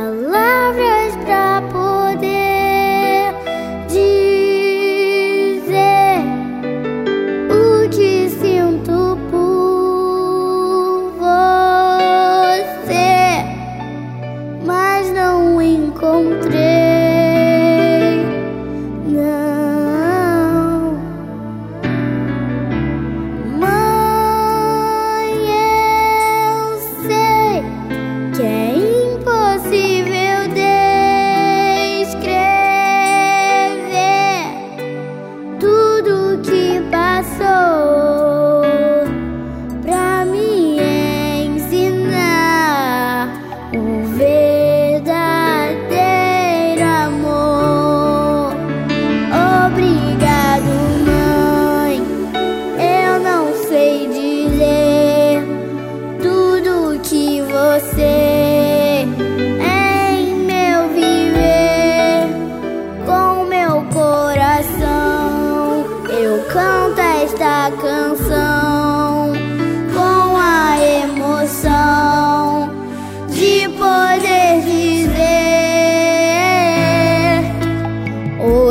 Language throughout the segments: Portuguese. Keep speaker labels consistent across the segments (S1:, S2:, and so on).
S1: Palavras da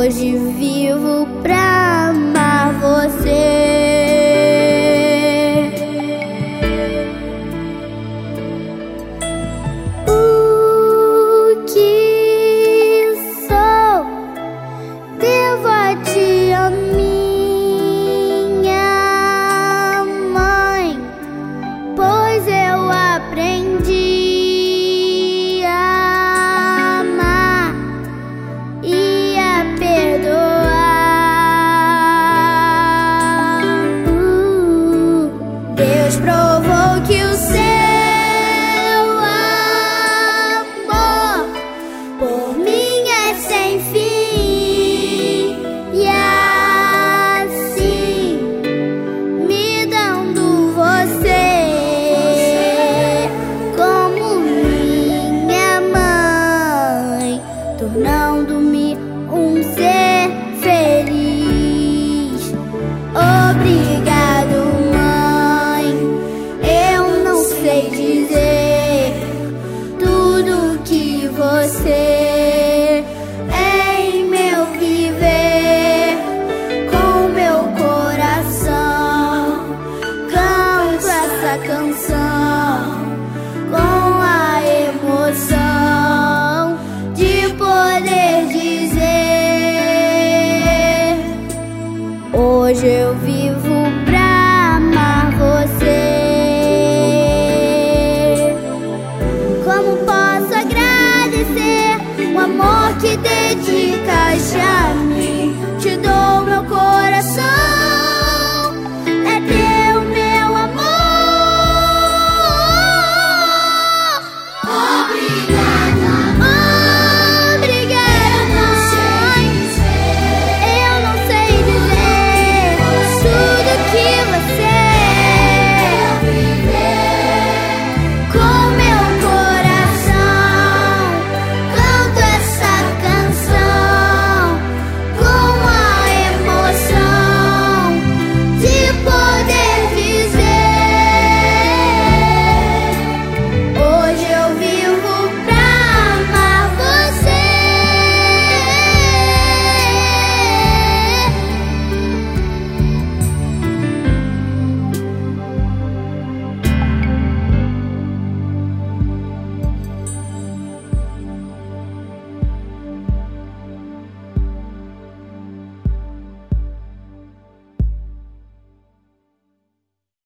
S1: Hoje vivo pra amar você. O que sou devo a te amar. que dedicas a mim.